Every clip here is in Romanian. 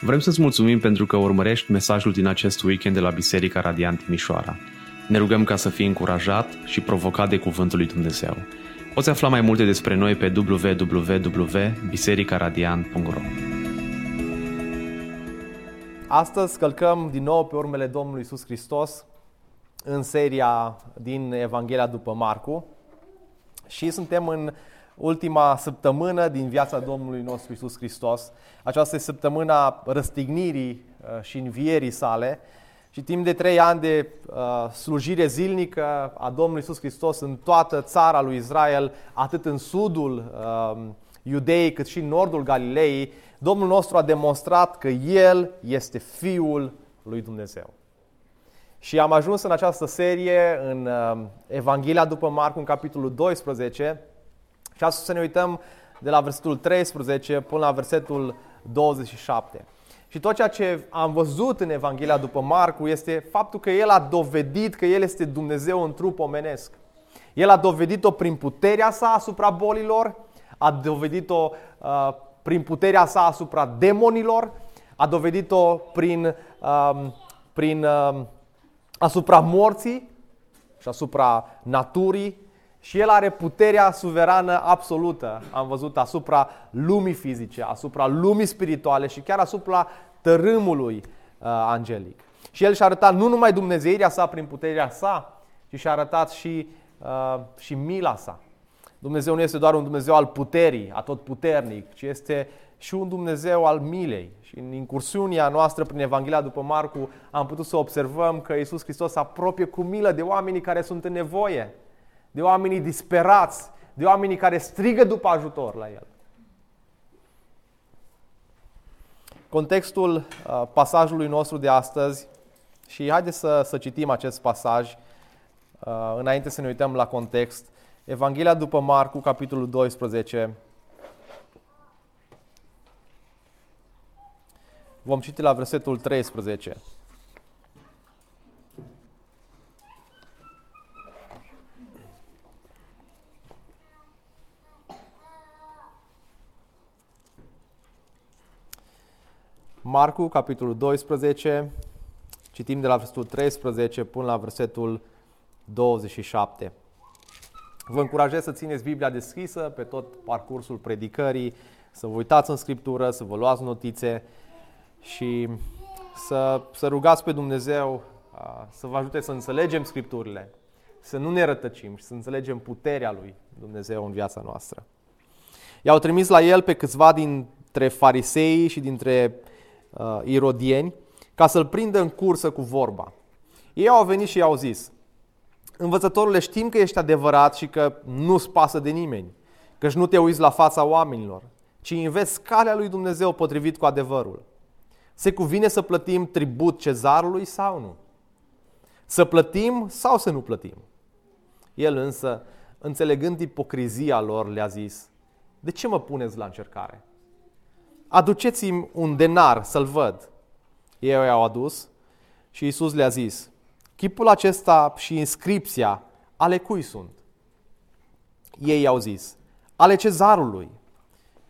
Vrem să-ți mulțumim pentru că urmărești mesajul din acest weekend de la Biserica Radiant Timișoara. Ne rugăm ca să fii încurajat și provocat de Cuvântul lui Dumnezeu. Poți afla mai multe despre noi pe www.bisericaradiant.ro Astăzi călcăm din nou pe urmele Domnului Isus Hristos în seria din Evanghelia după Marcu și suntem în ultima săptămână din viața Domnului nostru Isus Hristos. Aceasta este săptămâna răstignirii uh, și învierii sale și timp de trei ani de uh, slujire zilnică a Domnului Isus Hristos în toată țara lui Israel, atât în sudul uh, Iudeii cât și în nordul Galilei, Domnul nostru a demonstrat că El este Fiul lui Dumnezeu. Și am ajuns în această serie, în uh, Evanghelia după Marcu, în capitolul 12, și astăzi să ne uităm de la versetul 13 până la versetul 27. Și tot ceea ce am văzut în Evanghelia după Marcu este faptul că el a dovedit că el este Dumnezeu în trup omenesc. El a dovedit-o prin puterea sa asupra bolilor, a dovedit-o uh, prin puterea sa asupra demonilor, a dovedit-o prin, uh, prin uh, asupra morții și asupra naturii, și El are puterea suverană absolută, am văzut, asupra lumii fizice, asupra lumii spirituale și chiar asupra tărâmului uh, angelic. Și El și-a arătat nu numai Dumnezeirea sa prin puterea sa, ci și-a arătat și, uh, și mila sa. Dumnezeu nu este doar un Dumnezeu al puterii, a tot puternic, ci este și un Dumnezeu al milei. Și în incursiunea noastră prin Evanghelia după Marcu am putut să observăm că Iisus Hristos apropie cu milă de oamenii care sunt în nevoie de oamenii disperați, de oamenii care strigă după ajutor la El. Contextul uh, pasajului nostru de astăzi și haideți să, să citim acest pasaj uh, înainte să ne uităm la context. Evanghelia după Marcu, capitolul 12. Vom citi la versetul 13. Marcu, capitolul 12, citim de la versetul 13 până la versetul 27. Vă încurajez să țineți Biblia deschisă pe tot parcursul predicării, să vă uitați în Scriptură, să vă luați notițe și să, să rugați pe Dumnezeu să vă ajute să înțelegem Scripturile, să nu ne rătăcim și să înțelegem puterea lui Dumnezeu în viața noastră. I-au trimis la el pe câțiva dintre farisei și dintre uh, irodieni ca să-l prindă în cursă cu vorba. Ei au venit și i-au zis, învățătorule, știm că ești adevărat și că nu-ți pasă de nimeni, că nu te uiți la fața oamenilor, ci înveți calea lui Dumnezeu potrivit cu adevărul. Se cuvine să plătim tribut cezarului sau nu? Să plătim sau să nu plătim? El însă, înțelegând ipocrizia lor, le-a zis, de ce mă puneți la încercare? Aduceți-mi un denar să-l văd. Ei i-au adus și Isus le-a zis, chipul acesta și inscripția, ale cui sunt? Ei i-au zis, ale cezarului.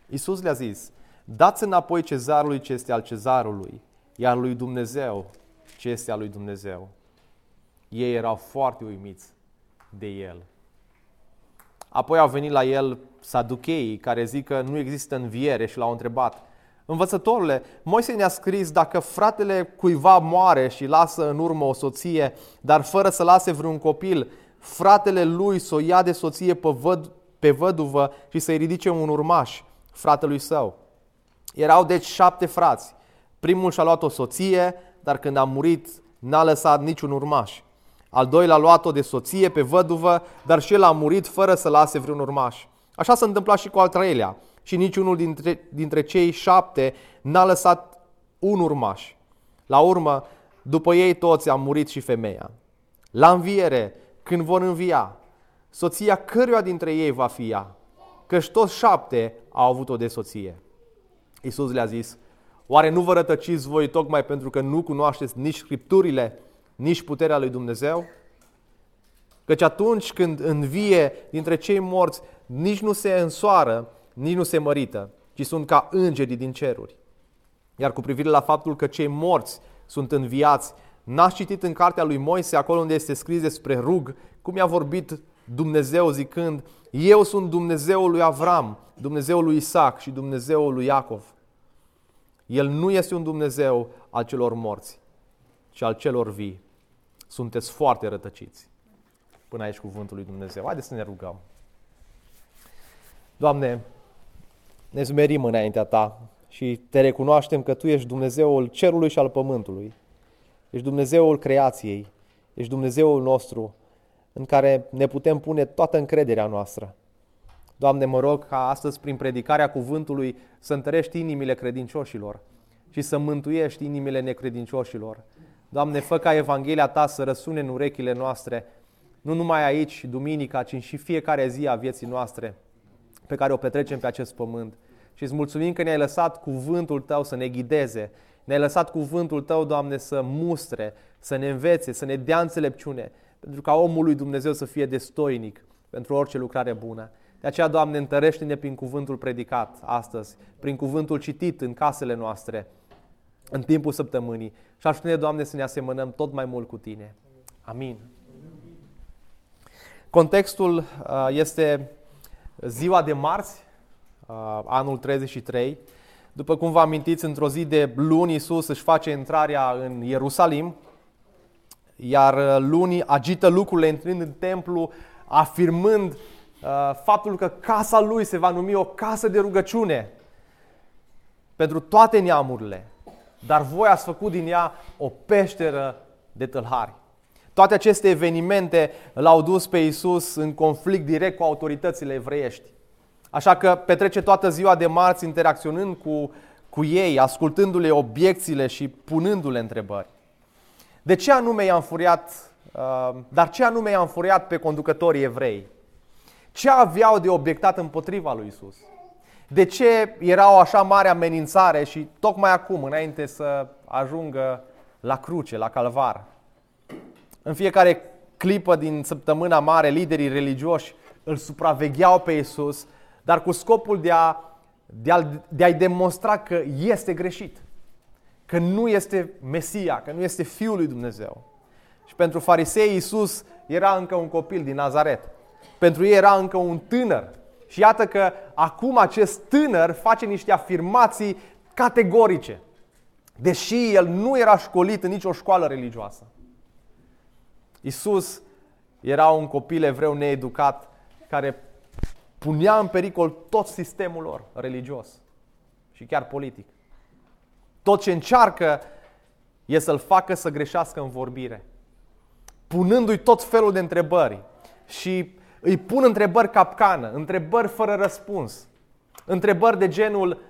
Isus le-a zis, dați înapoi cezarului ce este al cezarului, iar lui Dumnezeu ce este al lui Dumnezeu. Ei erau foarte uimiți de el. Apoi au venit la el saducheii care zic că nu există înviere și l-au întrebat, Învățătorule, Moise ne-a scris dacă fratele cuiva moare și lasă în urmă o soție, dar fără să lase vreun copil, fratele lui să o ia de soție pe, văd, pe văduvă și să-i ridice un urmaș, fratelui său. Erau deci șapte frați. Primul și-a luat o soție, dar când a murit n-a lăsat niciun urmaș. Al doilea a luat-o de soție pe văduvă, dar și el a murit fără să lase vreun urmaș. Așa s-a întâmplat și cu al treilea și niciunul dintre, dintre cei șapte n-a lăsat un urmaș. La urmă, după ei toți a murit și femeia. La înviere, când vor învia, soția căruia dintre ei va fi ea? Căci toți șapte au avut-o de soție. Iisus le-a zis, oare nu vă rătăciți voi tocmai pentru că nu cunoașteți nici Scripturile, nici puterea lui Dumnezeu? Căci atunci când învie dintre cei morți, nici nu se însoară, nici nu se mărită, ci sunt ca îngerii din ceruri. Iar cu privire la faptul că cei morți sunt înviați, n-ați citit în cartea lui Moise, acolo unde este scris despre rug, cum i-a vorbit Dumnezeu zicând, eu sunt Dumnezeul lui Avram, Dumnezeul lui Isaac și Dumnezeul lui Iacov. El nu este un Dumnezeu al celor morți, ci al celor vii. Sunteți foarte rătăciți. Până aici cuvântul lui Dumnezeu. Haideți să ne rugăm. Doamne, ne zmerim înaintea Ta și Te recunoaștem că Tu ești Dumnezeul cerului și al pământului. Ești Dumnezeul creației. Ești Dumnezeul nostru în care ne putem pune toată încrederea noastră. Doamne, mă rog ca astăzi, prin predicarea cuvântului, să întărești inimile credincioșilor și să mântuiești inimile necredincioșilor. Doamne, fă ca Evanghelia Ta să răsune în urechile noastre, nu numai aici, duminica, ci și fiecare zi a vieții noastre pe care o petrecem pe acest pământ. Și îți mulțumim că ne-ai lăsat cuvântul Tău să ne ghideze, ne-ai lăsat cuvântul Tău, Doamne, să mustre, să ne învețe, să ne dea înțelepciune, pentru ca omul lui Dumnezeu să fie destoinic pentru orice lucrare bună. De aceea, Doamne, întărește-ne prin cuvântul predicat astăzi, prin cuvântul citit în casele noastre, în timpul săptămânii și ajută-ne, Doamne, să ne asemănăm tot mai mult cu Tine. Amin. Contextul uh, este ziua de marți, uh, anul 33. După cum vă amintiți, într-o zi de luni Iisus își face intrarea în Ierusalim, iar uh, luni agită lucrurile intrând în templu, afirmând faptul că casa lui se va numi o casă de rugăciune pentru toate neamurile, dar voi ați făcut din ea o peșteră de tâlhari. Toate aceste evenimente l-au dus pe Isus în conflict direct cu autoritățile evreiești. Așa că petrece toată ziua de marți interacționând cu, cu ei, ascultându-le obiecțiile și punându-le întrebări. De ce anume i-a înfuriat, uh, dar ce anume i-a înfuriat pe conducătorii evrei? Ce aveau de obiectat împotriva lui Isus? De ce era o așa mare amenințare și tocmai acum, înainte să ajungă la cruce, la calvar? În fiecare clipă din săptămâna mare, liderii religioși îl supravegheau pe Isus, dar cu scopul de, a, de, a, de a-i demonstra că este greșit, că nu este Mesia, că nu este Fiul lui Dumnezeu. Și pentru farisei Isus era încă un copil din Nazaret. Pentru ei era încă un tânăr. Și iată că acum acest tânăr face niște afirmații categorice, deși el nu era școlit în nicio școală religioasă. Isus era un copil evreu needucat care punea în pericol tot sistemul lor religios și chiar politic. Tot ce încearcă e să-l facă să greșească în vorbire, punându-i tot felul de întrebări și îi pun întrebări capcană, întrebări fără răspuns, întrebări de genul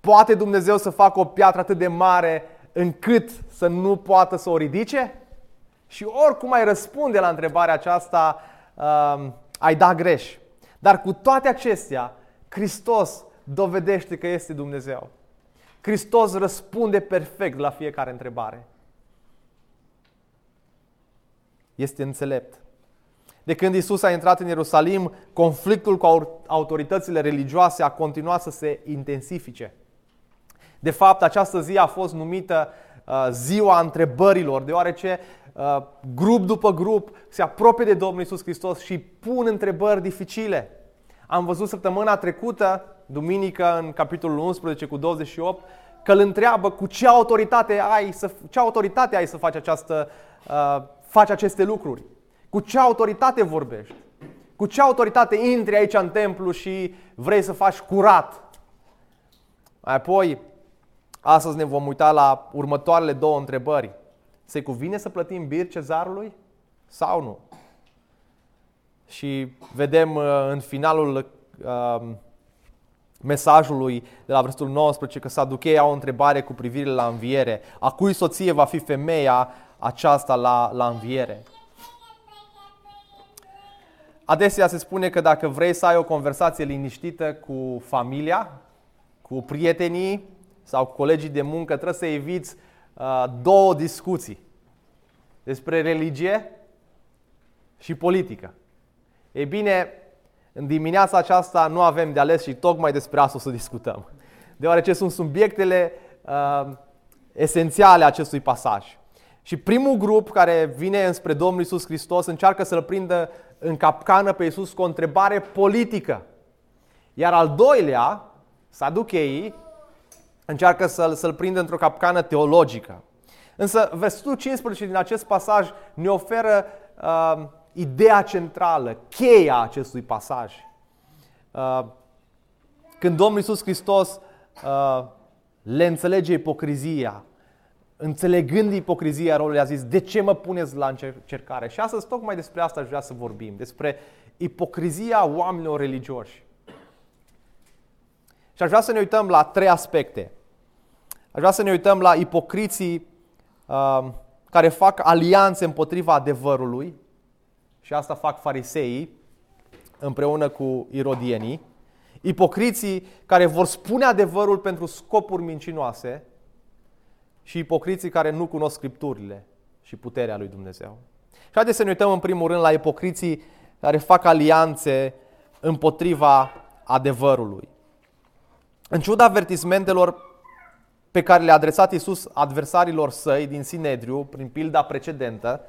poate Dumnezeu să facă o piatră atât de mare încât să nu poată să o ridice? Și oricum ai răspunde la întrebarea aceasta, uh, ai da greș. Dar cu toate acestea, Hristos dovedește că este Dumnezeu. Hristos răspunde perfect la fiecare întrebare. Este înțelept. De când Isus a intrat în Ierusalim, conflictul cu autoritățile religioase a continuat să se intensifice. De fapt, această zi a fost numită uh, ziua întrebărilor, deoarece Uh, grup după grup se apropie de Domnul Isus Hristos și pun întrebări dificile. Am văzut săptămâna trecută, duminică, în capitolul 11 cu 28, că îl întreabă cu ce autoritate ai să, ce autoritate ai să faci, această, uh, faci aceste lucruri. Cu ce autoritate vorbești? Cu ce autoritate intri aici în templu și vrei să faci curat? Mai apoi, astăzi ne vom uita la următoarele două întrebări. Se cuvine să plătim bir cezarului sau nu? Și vedem uh, în finalul um, mesajului de la versetul 19 că Saduchei au o întrebare cu privire la înviere. A cui soție va fi femeia aceasta la, la înviere? Adesea se spune că dacă vrei să ai o conversație liniștită cu familia, cu prietenii sau cu colegii de muncă, trebuie să eviți Uh, două discuții despre religie și politică. Ei bine, în dimineața aceasta nu avem de ales și tocmai despre asta o să discutăm. Deoarece sunt subiectele uh, esențiale a acestui pasaj. Și primul grup care vine înspre Domnul Isus Hristos încearcă să-l prindă în capcană pe Isus cu o întrebare politică. Iar al doilea, saducheii, încearcă să-l, să-l prindă într-o capcană teologică. Însă versetul 15 din acest pasaj ne oferă uh, ideea centrală, cheia acestui pasaj. Uh, când Domnul Iisus Hristos uh, le înțelege ipocrizia, înțelegând ipocrizia rolului, a zis, de ce mă puneți la încercare? Și astăzi tocmai despre asta aș vrea să vorbim, despre ipocrizia oamenilor religioși. Și aș vrea să ne uităm la trei aspecte. Aș vrea să ne uităm la ipocriții uh, care fac alianțe împotriva adevărului și asta fac fariseii împreună cu irodienii. Ipocriții care vor spune adevărul pentru scopuri mincinoase și ipocriții care nu cunosc scripturile și puterea lui Dumnezeu. Și haideți să ne uităm în primul rând la ipocriții care fac alianțe împotriva adevărului. În ciuda avertismentelor pe care le-a adresat Iisus adversarilor săi din Sinedriu, prin pilda precedentă,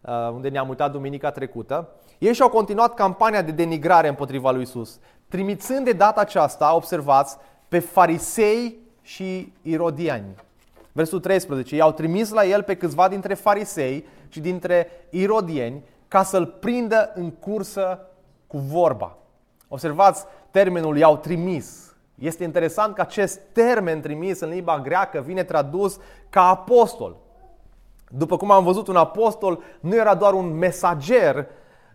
uh, unde ne-am uitat duminica trecută, ei și-au continuat campania de denigrare împotriva lui Iisus, trimițând de data aceasta, observați, pe farisei și irodiani. Versul 13. I-au trimis la el pe câțiva dintre farisei și dintre irodieni ca să-l prindă în cursă cu vorba. Observați termenul i-au trimis. Este interesant că acest termen trimis în limba greacă vine tradus ca apostol. După cum am văzut, un apostol nu era doar un mesager,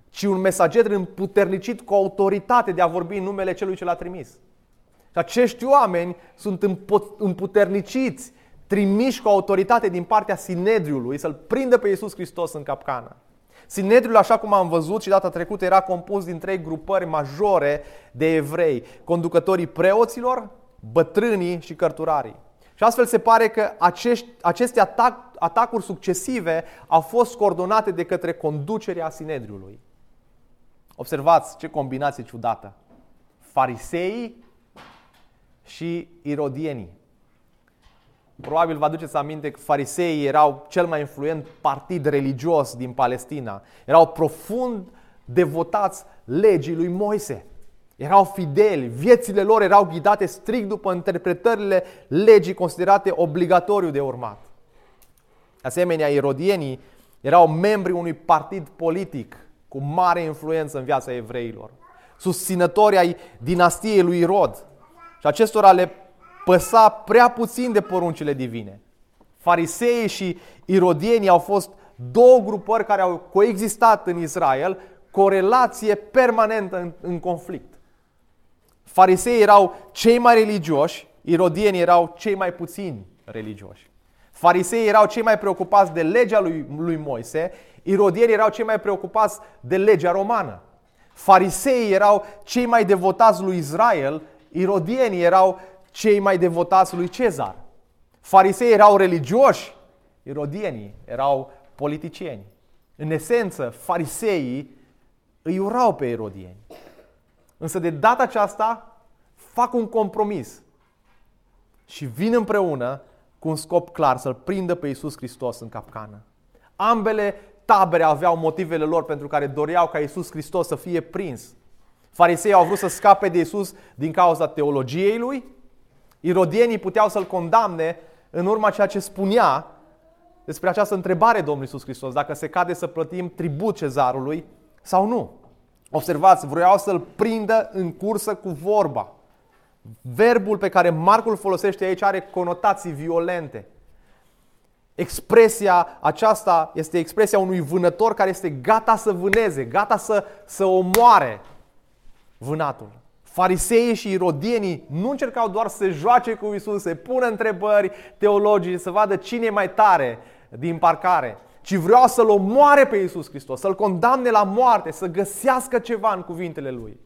ci un mesager împuternicit cu autoritate de a vorbi în numele celui ce l-a trimis. Și acești oameni sunt împuterniciți, trimiși cu autoritate din partea Sinedriului să-L prindă pe Iisus Hristos în capcană. Sinedriul, așa cum am văzut și data trecută, era compus din trei grupări majore de evrei. Conducătorii preoților, bătrânii și cărturarii. Și astfel se pare că acești, aceste atac, atacuri succesive au fost coordonate de către conducerea Sinedriului. Observați ce combinație ciudată. Fariseii și irodienii. Probabil vă aduceți aminte că fariseii erau cel mai influent partid religios din Palestina. Erau profund devotați legii lui Moise. Erau fideli, viețile lor erau ghidate strict după interpretările legii considerate obligatoriu de urmat. Asemenea, irodienii erau membri unui partid politic cu mare influență în viața evreilor, susținători ai dinastiei lui Irod. Și acestora le păsa prea puțin de poruncile divine. Fariseii și irodienii au fost două grupări care au coexistat în Israel cu o relație permanentă în, în conflict. Fariseii erau cei mai religioși, irodienii erau cei mai puțini religioși. Fariseii erau cei mai preocupați de legea lui, lui Moise, irodienii erau cei mai preocupați de legea romană. Fariseii erau cei mai devotați lui Israel, irodienii erau cei mai devotați lui Cezar. Farisei erau religioși, irodienii erau politicieni. În esență, fariseii îi urau pe erodieni. Însă de data aceasta fac un compromis și vin împreună cu un scop clar, să-L prindă pe Iisus Hristos în capcană. Ambele tabere aveau motivele lor pentru care doreau ca Iisus Hristos să fie prins. Farisei au vrut să scape de Iisus din cauza teologiei lui, Irodienii puteau să-l condamne în urma ceea ce spunea despre această întrebare Domnului Iisus Hristos, dacă se cade să plătim tribut cezarului sau nu. Observați, vreau să-l prindă în cursă cu vorba. Verbul pe care Marcul folosește aici are conotații violente. Expresia aceasta este expresia unui vânător care este gata să vâneze, gata să, să omoare vânatul. Fariseii și irodienii nu încercau doar să se joace cu Isus, să pună întrebări teologii, să vadă cine e mai tare din parcare, ci vreau să-L omoare pe Isus Hristos, să-L condamne la moarte, să găsească ceva în cuvintele Lui.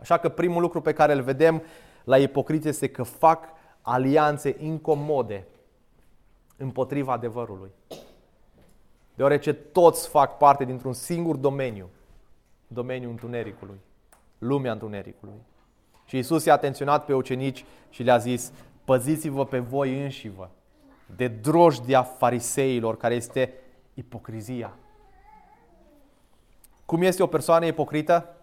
Așa că primul lucru pe care îl vedem la ipocriți este că fac alianțe incomode împotriva adevărului. Deoarece toți fac parte dintr-un singur domeniu, domeniul întunericului lumea întunericului. Și Isus i-a atenționat pe ucenici și le-a zis, păziți-vă pe voi înșivă de drojdia fariseilor, care este ipocrizia. Cum este o persoană ipocrită?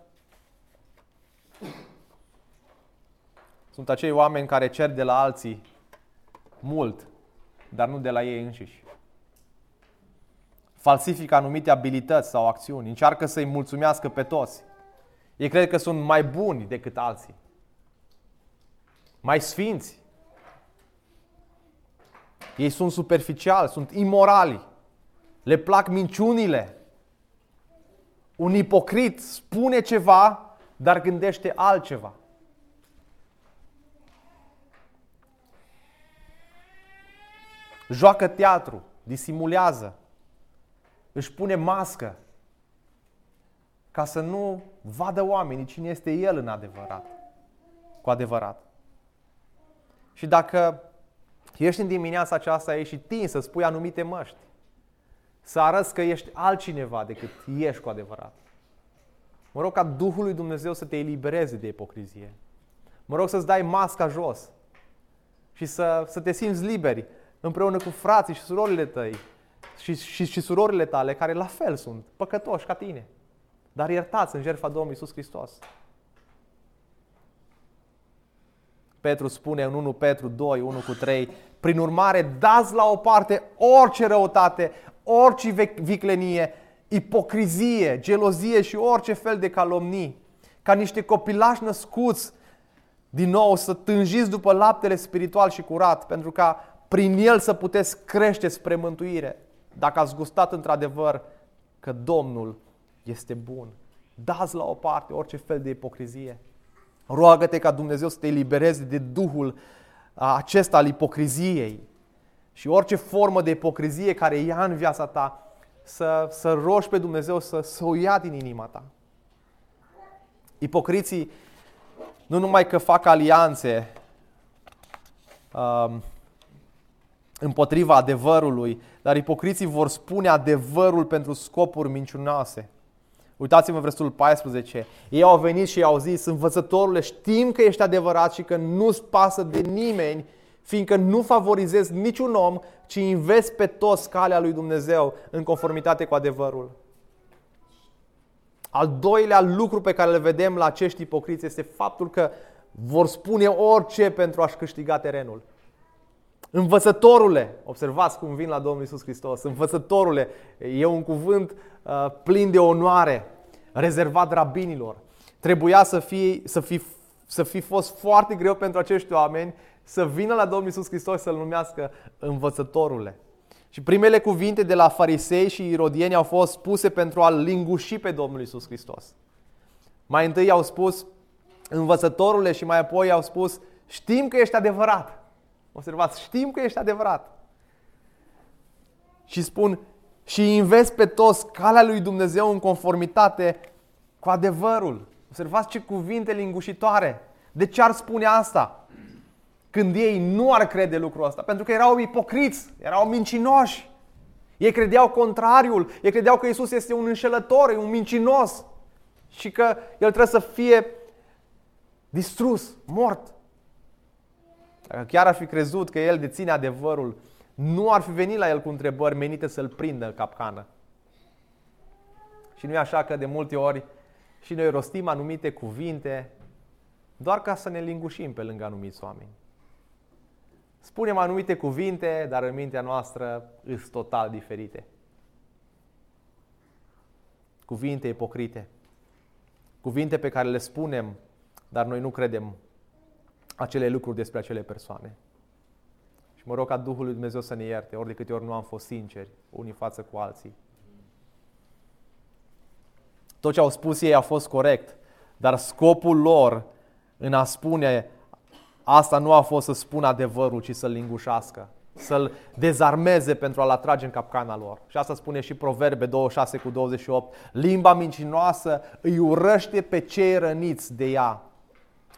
Sunt acei oameni care cer de la alții mult, dar nu de la ei înșiși. Falsifică anumite abilități sau acțiuni, încearcă să-i mulțumească pe toți. Ei cred că sunt mai buni decât alții, mai sfinți. Ei sunt superficiali, sunt imorali, le plac minciunile. Un ipocrit spune ceva, dar gândește altceva. Joacă teatru, disimulează, își pune mască ca să nu vadă oamenii cine este el în adevărat, cu adevărat. Și dacă ești în dimineața aceasta, ești și tin să spui anumite măști, să arăți că ești altcineva decât ești cu adevărat. Mă rog ca Duhul lui Dumnezeu să te elibereze de ipocrizie. Mă rog să-ți dai masca jos și să, să te simți liberi împreună cu frații și surorile tăi și, și, și surorile tale care la fel sunt păcătoși ca tine, dar iertați în jertfa Domnului Iisus Hristos. Petru spune în 1 Petru 2, 1 cu 3, prin urmare dați la o parte orice răutate, orice viclenie, ipocrizie, gelozie și orice fel de calomnii, ca niște copilași născuți din nou să tânjiți după laptele spiritual și curat, pentru ca prin el să puteți crește spre mântuire, dacă ați gustat într-adevăr că Domnul este bun. Dați la o parte orice fel de ipocrizie. Roagă-te ca Dumnezeu să te elibereze de duhul acesta al ipocriziei și orice formă de ipocrizie care ia în viața ta, să, să rogi pe Dumnezeu să, să o ia din inima ta. Ipocriții nu numai că fac alianțe um, împotriva adevărului, dar ipocriții vor spune adevărul pentru scopuri mincinoase. Uitați-vă versetul 14. Ei au venit și i-au zis, învățătorule, știm că ești adevărat și că nu-ți pasă de nimeni, fiindcă nu favorizezi niciun om, ci înveți pe toți calea lui Dumnezeu în conformitate cu adevărul. Al doilea lucru pe care îl vedem la acești ipocriți este faptul că vor spune orice pentru a-și câștiga terenul. Învățătorule, observați cum vin la Domnul Isus Hristos, învățătorule e un cuvânt uh, plin de onoare, rezervat rabinilor. Trebuia să fi, să, fi, să fi fost foarte greu pentru acești oameni să vină la Domnul Isus Hristos să-L numească învățătorule. Și primele cuvinte de la farisei și irodieni au fost spuse pentru a-L linguși pe Domnul Isus Hristos. Mai întâi au spus învățătorule și mai apoi au spus știm că ești adevărat. Observați, știm că ești adevărat. Și spun, și înveți pe toți calea lui Dumnezeu în conformitate cu adevărul. Observați ce cuvinte lingușitoare. De ce ar spune asta? Când ei nu ar crede lucrul ăsta. Pentru că erau ipocriți, erau mincinoși. Ei credeau contrariul. Ei credeau că Isus este un înșelător, un mincinos. Și că El trebuie să fie distrus, mort. Dacă chiar ar fi crezut că el deține adevărul, nu ar fi venit la el cu întrebări menite să-l prindă în capcană. Și nu e așa că de multe ori și noi rostim anumite cuvinte doar ca să ne lingușim pe lângă anumiți oameni. Spunem anumite cuvinte, dar în mintea noastră sunt total diferite. Cuvinte ipocrite. Cuvinte pe care le spunem, dar noi nu credem acele lucruri despre acele persoane. Și mă rog ca Duhul lui Dumnezeu să ne ierte, ori de câte ori nu am fost sinceri unii față cu alții. Tot ce au spus ei a fost corect, dar scopul lor în a spune asta nu a fost să spună adevărul, ci să-l lingușească, să-l dezarmeze pentru a-l atrage în capcana lor. Și asta spune și Proverbe 26 cu 28. Limba mincinoasă îi urăște pe cei răniți de ea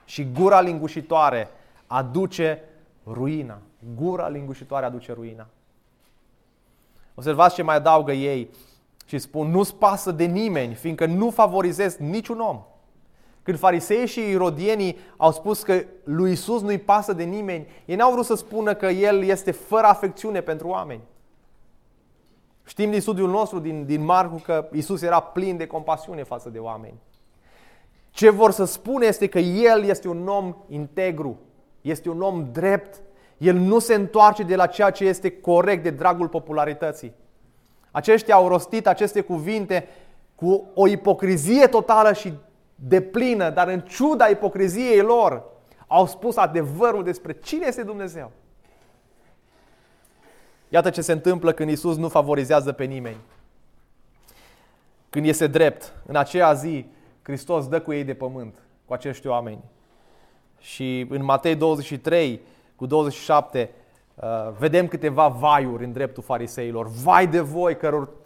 și gura lingușitoare aduce ruina. Gura lingușitoare aduce ruina. Observați ce mai adaugă ei și spun, nu-ți pasă de nimeni, fiindcă nu favorizezi niciun om. Când farisei și irodienii au spus că lui Isus nu-i pasă de nimeni, ei n-au vrut să spună că El este fără afecțiune pentru oameni. Știm din studiul nostru, din, din Marcu, că Isus era plin de compasiune față de oameni. Ce vor să spune este că El este un om integru, este un om drept, El nu se întoarce de la ceea ce este corect de dragul popularității. Aceștia au rostit aceste cuvinte cu o ipocrizie totală și deplină, dar în ciuda ipocriziei lor, au spus adevărul despre cine este Dumnezeu. Iată ce se întâmplă când Isus nu favorizează pe nimeni. Când este drept, în aceea zi, Hristos dă cu ei de pământ, cu acești oameni. Și în Matei 23, cu 27, uh, vedem câteva vaiuri în dreptul fariseilor. Vai de voi,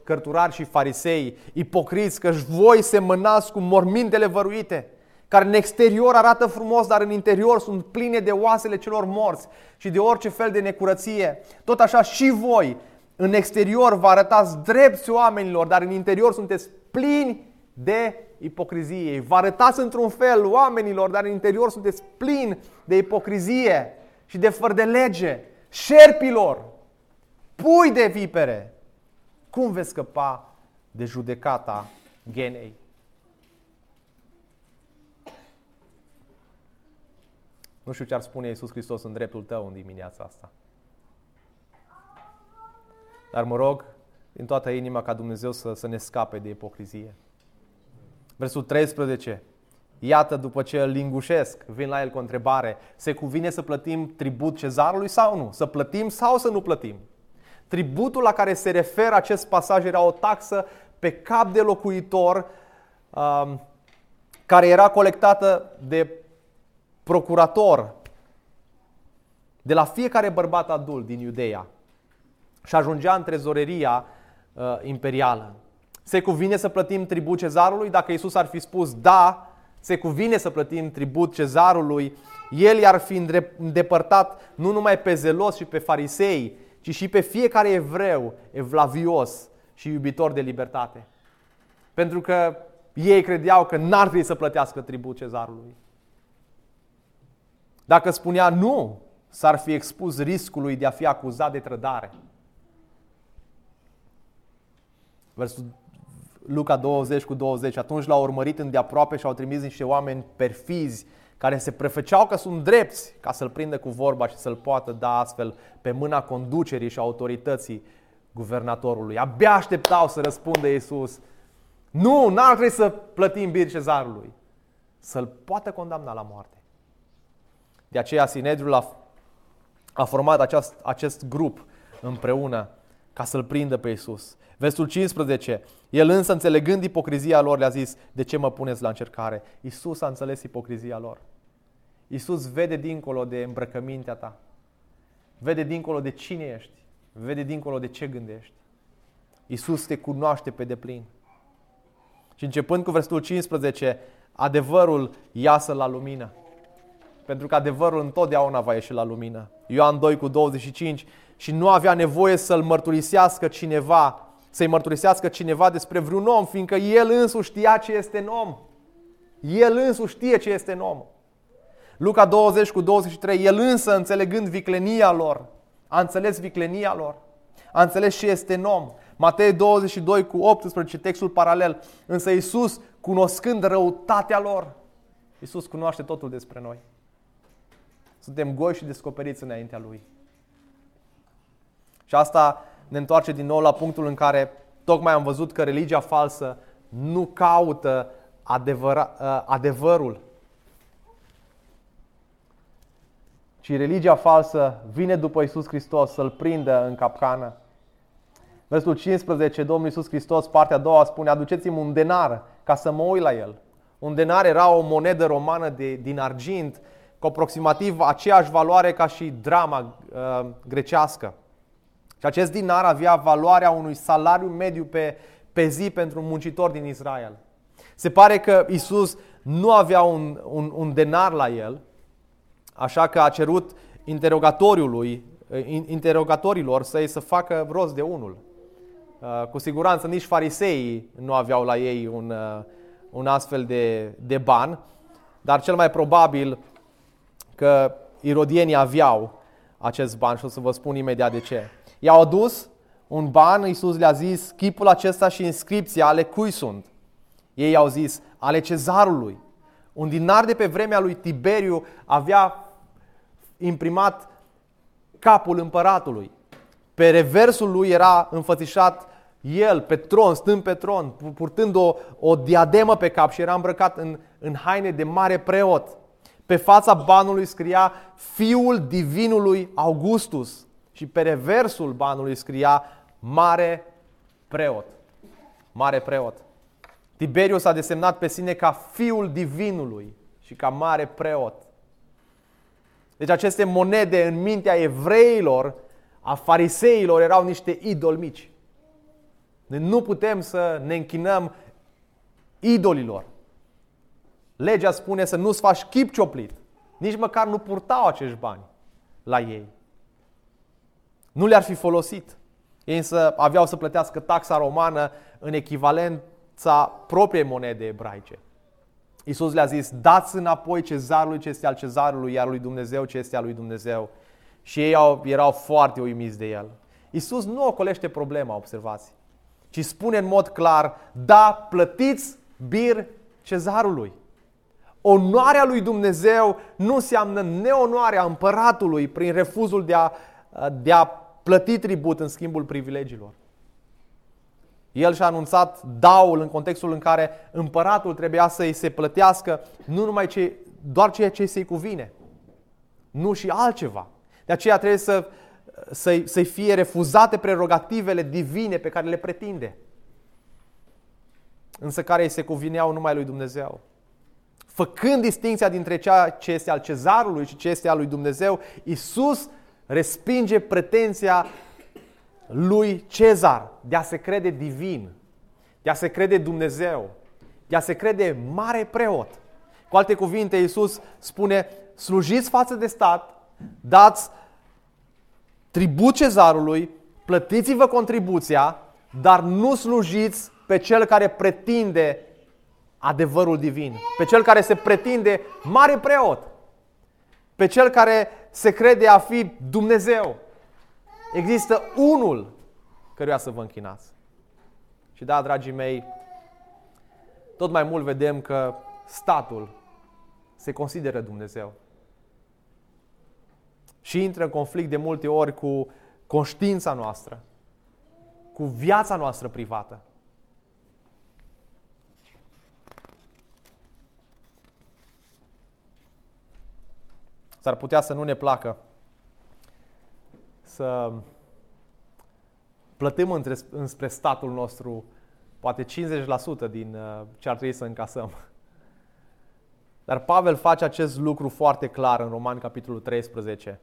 cărturari și farisei, ipocriți, că voi semănați cu mormintele văruite, care în exterior arată frumos, dar în interior sunt pline de oasele celor morți și de orice fel de necurăție. Tot așa și voi, în exterior vă arătați drepți oamenilor, dar în interior sunteți plini de ipocrizie. Vă arătați într-un fel oamenilor, dar în interior sunteți plini de ipocrizie și de făr de lege, șerpilor, pui de vipere. Cum veți scăpa de judecata genei? Nu știu ce ar spune Iisus Hristos în dreptul tău în dimineața asta. Dar mă rog din toată inima ca Dumnezeu să, să ne scape de ipocrizie. Versul 13. Iată, după ce îl lingușesc, vin la el cu o întrebare. Se cuvine să plătim tribut cezarului sau nu? Să plătim sau să nu plătim? Tributul la care se referă acest pasaj era o taxă pe cap de locuitor um, care era colectată de procurator de la fiecare bărbat adult din Iudeea și ajungea în trezoreria uh, imperială. Se cuvine să plătim tribut cezarului? Dacă Isus ar fi spus da, se cuvine să plătim tribut cezarului, el i-ar fi îndepărtat nu numai pe zelos și pe farisei, ci și pe fiecare evreu evlavios și iubitor de libertate. Pentru că ei credeau că n-ar trebui să plătească tribut cezarului. Dacă spunea nu, s-ar fi expus riscului de a fi acuzat de trădare. Versul Luca 20 cu 20. Atunci l-au urmărit îndeaproape și au trimis niște oameni perfizi care se prefăceau că sunt drepți ca să-l prindă cu vorba și să-l poată da astfel pe mâna conducerii și autorității guvernatorului. Abia așteptau să răspundă Iisus. Nu, n-ar trebui să plătim bir cezarului. Să-l poată condamna la moarte. De aceea Sinedriul a, a format acest, acest grup împreună ca să-l prindă pe Iisus. Versul 15. El însă, înțelegând ipocrizia lor, le-a zis, de ce mă puneți la încercare? Iisus a înțeles ipocrizia lor. Iisus vede dincolo de îmbrăcămintea ta. Vede dincolo de cine ești. Vede dincolo de ce gândești. Iisus te cunoaște pe deplin. Și începând cu versetul 15, adevărul iasă la lumină. Pentru că adevărul întotdeauna va ieși la lumină. Ioan 2 cu 25 și nu avea nevoie să-l mărturisească cineva, să-i mărturisească cineva despre vreun om, fiindcă el însuși știa ce este în om. El însuși știe ce este în om. Luca 20 cu 23, el însă, înțelegând viclenia lor, a înțeles viclenia lor, a înțeles ce este în om. Matei 22 cu 18, textul paralel. Însă Iisus, cunoscând răutatea lor, Iisus cunoaște totul despre noi. Suntem goi și descoperiți înaintea Lui. Și asta ne întoarce din nou la punctul în care tocmai am văzut că religia falsă nu caută adevăra, ă, adevărul, ci religia falsă vine după Isus Hristos să-l prindă în capcană. Versul 15, Domnul Isus Hristos, partea a doua, spune, aduceți-mi un denar ca să mă uit la el. Un denar era o monedă romană de, din argint cu aproximativ aceeași valoare ca și drama uh, grecească. Și acest dinar avea valoarea unui salariu mediu pe, pe zi pentru un muncitor din Israel. Se pare că Isus nu avea un, un, un denar la el, așa că a cerut interogatoriului, interogatorilor să-i să facă rost de unul. Uh, cu siguranță nici fariseii nu aveau la ei un, uh, un astfel de, de ban dar cel mai probabil că irodienii aveau acest ban și o să vă spun imediat de ce. I-au adus un ban, Iisus le-a zis, chipul acesta și inscripția ale cui sunt? Ei au zis, ale cezarului. Un dinar de pe vremea lui Tiberiu avea imprimat capul împăratului. Pe reversul lui era înfățișat el pe tron, stând pe tron, purtând o, o diademă pe cap și era îmbrăcat în, în haine de mare preot. Pe fața banului scria Fiul Divinului Augustus și pe reversul banului scria Mare Preot. Mare Preot. Tiberiu s-a desemnat pe sine ca Fiul Divinului și ca Mare Preot. Deci aceste monede în mintea evreilor, a fariseilor, erau niște idoli mici. Nu putem să ne închinăm idolilor. Legea spune să nu-ți faci chip cioplit. Nici măcar nu purtau acești bani la ei. Nu le-ar fi folosit. Ei însă aveau să plătească taxa romană în echivalența propriei monede ebraice. Iisus le-a zis, dați înapoi cezarului ce este al cezarului, iar lui Dumnezeu ce este al lui Dumnezeu. Și ei au, erau foarte uimiți de el. Iisus nu ocolește problema, observați, ci spune în mod clar, da, plătiți bir cezarului. Onoarea lui Dumnezeu nu înseamnă neonoarea împăratului prin refuzul de a, de a plăti tribut în schimbul privilegiilor. El și-a anunțat daul în contextul în care împăratul trebuia să-i se plătească nu numai ce, doar ceea ce se-i cuvine, nu și altceva. De aceea trebuie să, să-i, să fie refuzate prerogativele divine pe care le pretinde, însă care îi se cuvineau numai lui Dumnezeu. Făcând distinția dintre ceea ce este al cezarului și ce este al lui Dumnezeu, Isus respinge pretenția lui Cezar de a se crede divin, de a se crede Dumnezeu, de a se crede mare preot. Cu alte cuvinte, Iisus spune, slujiți față de stat, dați tribut cezarului, plătiți-vă contribuția, dar nu slujiți pe cel care pretinde adevărul divin, pe cel care se pretinde mare preot, pe cel care se crede a fi Dumnezeu. Există unul căruia să vă închinați. Și da, dragii mei, tot mai mult vedem că statul se consideră Dumnezeu. Și intră în conflict de multe ori cu conștiința noastră, cu viața noastră privată. S-ar putea să nu ne placă să plătim între, înspre statul nostru poate 50% din uh, ce ar trebui să încasăm. Dar Pavel face acest lucru foarte clar în Roman capitolul 13,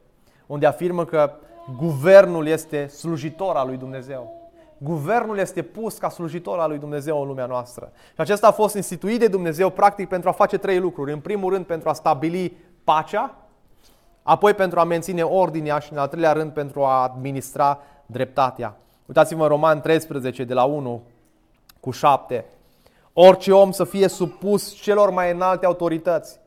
unde afirmă că guvernul este slujitor al lui Dumnezeu. Guvernul este pus ca slujitor al lui Dumnezeu în lumea noastră. Și acesta a fost instituit de Dumnezeu practic pentru a face trei lucruri. În primul rând pentru a stabili pacea, apoi pentru a menține ordinea și în al treilea rând pentru a administra dreptatea. Uitați-vă în Roman 13 de la 1 cu 7. Orice om să fie supus celor mai înalte autorități,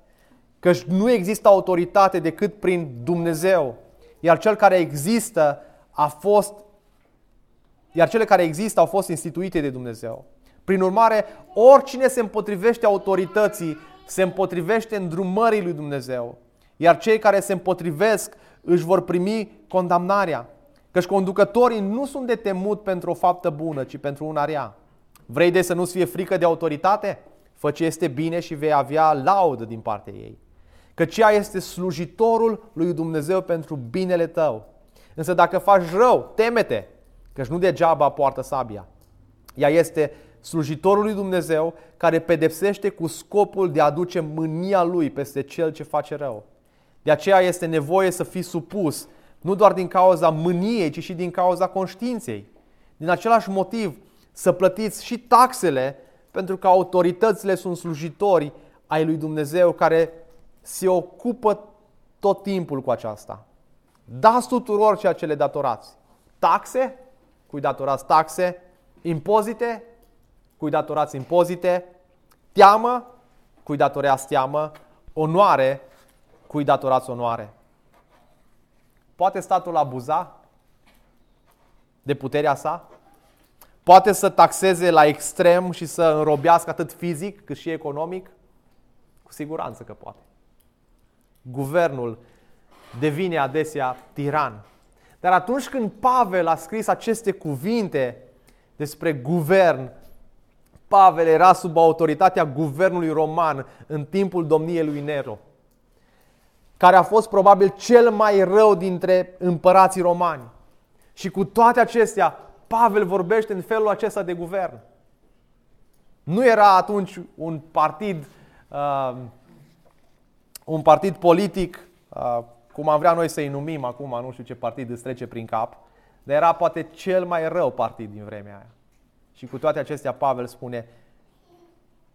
căci nu există autoritate decât prin Dumnezeu, iar cel care există a fost iar cele care există au fost instituite de Dumnezeu. Prin urmare, oricine se împotrivește autorității, se împotrivește îndrumării lui Dumnezeu. Iar cei care se împotrivesc își vor primi condamnarea. Căci conducătorii nu sunt de temut pentru o faptă bună, ci pentru una rea. Vrei de să nu-ți fie frică de autoritate? Fă ce este bine și vei avea laudă din partea ei. Căci ea este slujitorul lui Dumnezeu pentru binele tău. Însă dacă faci rău, temete, căci nu degeaba poartă sabia. Ea este slujitorul lui Dumnezeu care pedepsește cu scopul de a aduce mânia lui peste cel ce face rău. De aceea este nevoie să fii supus, nu doar din cauza mâniei, ci și din cauza conștiinței. Din același motiv, să plătiți și taxele, pentru că autoritățile sunt slujitori ai lui Dumnezeu care se ocupă tot timpul cu aceasta. Dați tuturor ceea ce le datorați. Taxe? Cui datorați taxe? Impozite? Cui datorați impozite? Teamă? Cui datoreați teamă? onoare cui datorați onoare. Poate statul abuza de puterea sa? Poate să taxeze la extrem și să înrobească atât fizic cât și economic? Cu siguranță că poate. Guvernul devine adesea tiran. Dar atunci când Pavel a scris aceste cuvinte despre guvern, Pavel era sub autoritatea guvernului roman în timpul domniei lui Nero, care a fost probabil cel mai rău dintre împărații romani. Și cu toate acestea, Pavel vorbește în felul acesta de guvern. Nu era atunci un partid, uh, un partid politic, uh, cum am vrea noi să-i numim acum, nu știu ce partid îți trece prin cap, dar era poate cel mai rău partid din vremea aia. Și cu toate acestea, Pavel spune,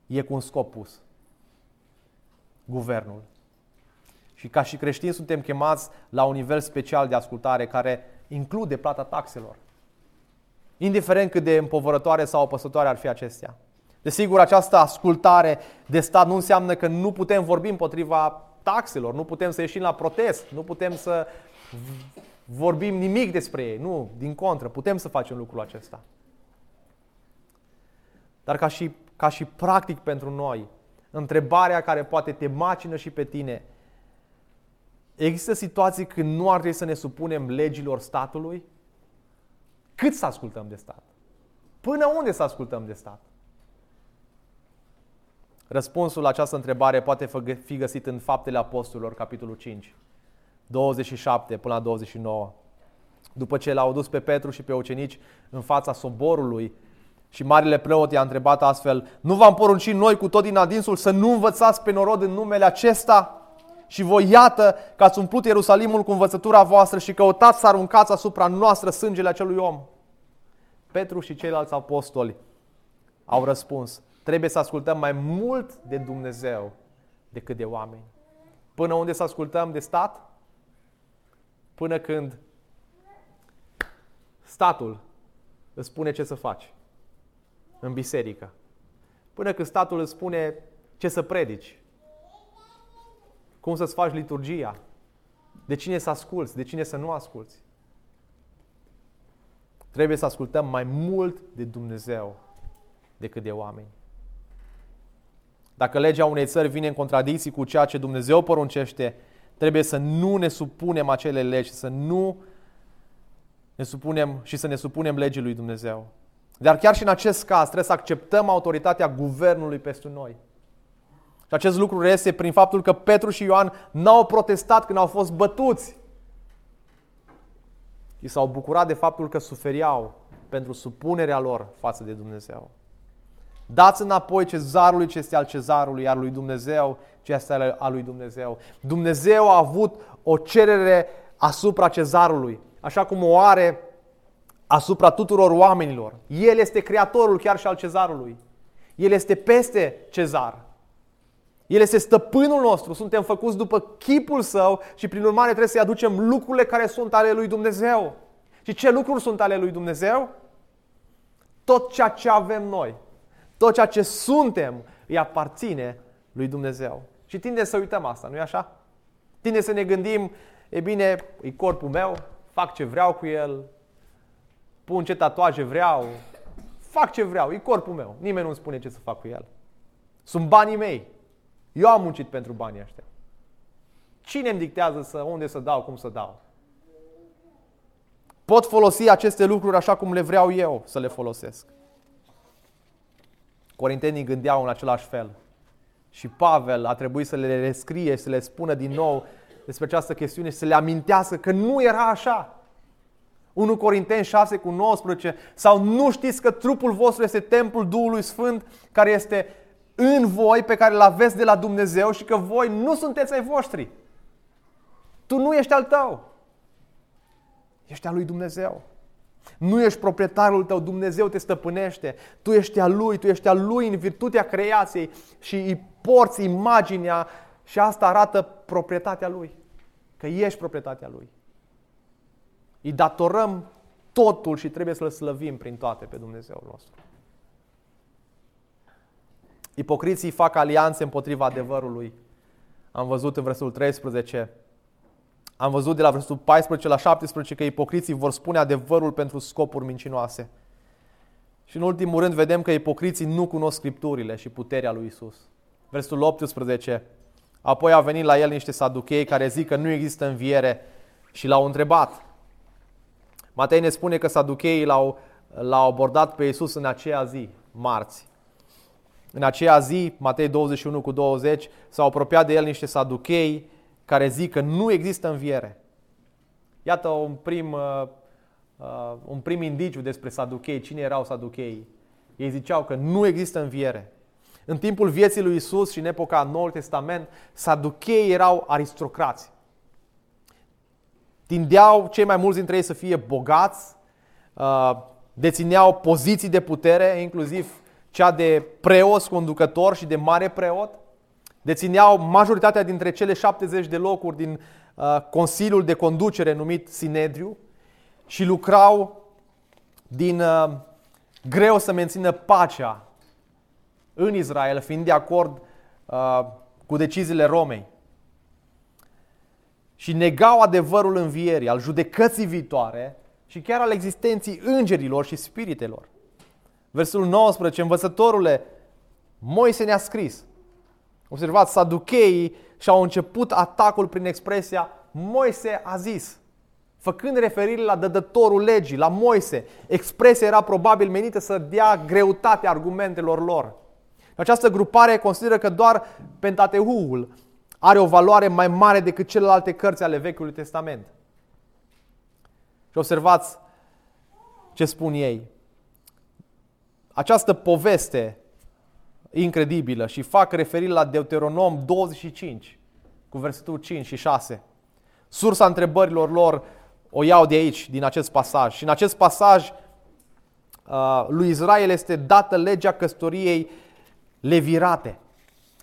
e cu un scop pus. Guvernul. Și ca și creștini suntem chemați la un nivel special de ascultare care include plata taxelor. Indiferent cât de împovărătoare sau apăsătoare ar fi acestea. Desigur, această ascultare de stat nu înseamnă că nu putem vorbi împotriva taxelor, nu putem să ieșim la protest, nu putem să vorbim nimic despre ei. Nu, din contră, putem să facem lucrul acesta. Dar ca și, ca și practic pentru noi, întrebarea care poate te macină și pe tine, există situații când nu ar trebui să ne supunem legilor statului? Cât să ascultăm de stat? Până unde să ascultăm de stat? Răspunsul la această întrebare poate fi găsit în Faptele Apostolilor, capitolul 5, 27 până la 29. După ce l-au dus pe Petru și pe ucenici în fața soborului și marile preot i-a întrebat astfel, nu v-am poruncit noi cu tot din adinsul să nu învățați pe norod în numele acesta? Și voi iată că ați umplut Ierusalimul cu învățătura voastră și căutați să aruncați asupra noastră sângele acelui om. Petru și ceilalți apostoli au răspuns, trebuie să ascultăm mai mult de Dumnezeu decât de oameni. Până unde să ascultăm de stat? Până când statul îți spune ce să faci în biserică. Până când statul îți spune ce să predici, cum să-ți faci liturgia, de cine să asculți, de cine să nu asculți. Trebuie să ascultăm mai mult de Dumnezeu decât de oameni. Dacă legea unei țări vine în contradicții cu ceea ce Dumnezeu poruncește, trebuie să nu ne supunem acele legi, să nu ne supunem și să ne supunem legii lui Dumnezeu. Dar chiar și în acest caz trebuie să acceptăm autoritatea guvernului peste noi. Și acest lucru reiese prin faptul că Petru și Ioan n-au protestat când au fost bătuți. Și s-au bucurat de faptul că suferiau pentru supunerea lor față de Dumnezeu. Dați înapoi cezarului ce este al cezarului, iar lui Dumnezeu ce este al lui Dumnezeu. Dumnezeu a avut o cerere asupra cezarului, așa cum o are asupra tuturor oamenilor. El este creatorul chiar și al cezarului. El este peste cezar. El este stăpânul nostru, suntem făcuți după chipul său și prin urmare trebuie să-i aducem lucrurile care sunt ale lui Dumnezeu. Și ce lucruri sunt ale lui Dumnezeu? Tot ceea ce avem noi, tot ceea ce suntem, îi aparține lui Dumnezeu. Și tinde să uităm asta, nu-i așa? Tinde să ne gândim, e bine, e corpul meu, fac ce vreau cu el, pun ce tatuaje vreau, fac ce vreau, e corpul meu, nimeni nu-mi spune ce să fac cu el. Sunt banii mei, eu am muncit pentru banii ăștia. Cine îmi dictează să, unde să dau, cum să dau? Pot folosi aceste lucruri așa cum le vreau eu să le folosesc. Corintenii gândeau în același fel. Și Pavel a trebuit să le rescrie și să le spună din nou despre această chestiune și să le amintească că nu era așa. 1 Corinteni 6 cu 19 sau nu știți că trupul vostru este templul Duhului Sfânt care este în voi, pe care îl aveți de la Dumnezeu și că voi nu sunteți ai voștri. Tu nu ești al tău. Ești al lui Dumnezeu. Nu ești proprietarul tău, Dumnezeu te stăpânește. Tu ești al lui, tu ești al lui în virtutea creației și îi porți imaginea și asta arată proprietatea lui. Că ești proprietatea lui. Îi datorăm totul și trebuie să-L slăvim prin toate pe Dumnezeu nostru. Ipocriții fac alianțe împotriva adevărului. am văzut în versetul 13, am văzut de la versetul 14 la 17 că ipocriții vor spune adevărul pentru scopuri mincinoase. Și în ultimul rând vedem că ipocriții nu cunosc Scripturile și puterea lui Isus. Versetul 18, apoi au venit la el niște saduchei care zic că nu există înviere și l-au întrebat. Matei ne spune că saducheii l-au, l-au abordat pe Isus în aceea zi, marți. În aceea zi, Matei 21 cu 20, s-au apropiat de el niște saduchei care zic că nu există înviere. Iată un prim, uh, uh, un prim indiciu despre saduchei. Cine erau saducheii? Ei ziceau că nu există înviere. În timpul vieții lui Isus și în epoca Noului Testament, saducheii erau aristocrați. Tindeau cei mai mulți dintre ei să fie bogați, uh, dețineau poziții de putere, inclusiv cea de preos conducător și de mare preot. Dețineau majoritatea dintre cele 70 de locuri din uh, Consiliul de Conducere numit Sinedriu și lucrau din uh, greu să mențină pacea în Israel, fiind de acord uh, cu deciziile Romei. Și negau adevărul învierii, al judecății viitoare și chiar al existenții îngerilor și spiritelor. Versul 19, învățătorule, Moise ne-a scris. Observați, saducheii și-au început atacul prin expresia Moise a zis. Făcând referire la dădătorul legii, la Moise, expresia era probabil menită să dea greutate argumentelor lor. Această grupare consideră că doar Pentateuhul are o valoare mai mare decât celelalte cărți ale Vechiului Testament. Și observați ce spun ei această poveste incredibilă și fac referire la Deuteronom 25 cu versetul 5 și 6. Sursa întrebărilor lor o iau de aici, din acest pasaj. Și în acest pasaj uh, lui Israel este dată legea căsătoriei levirate.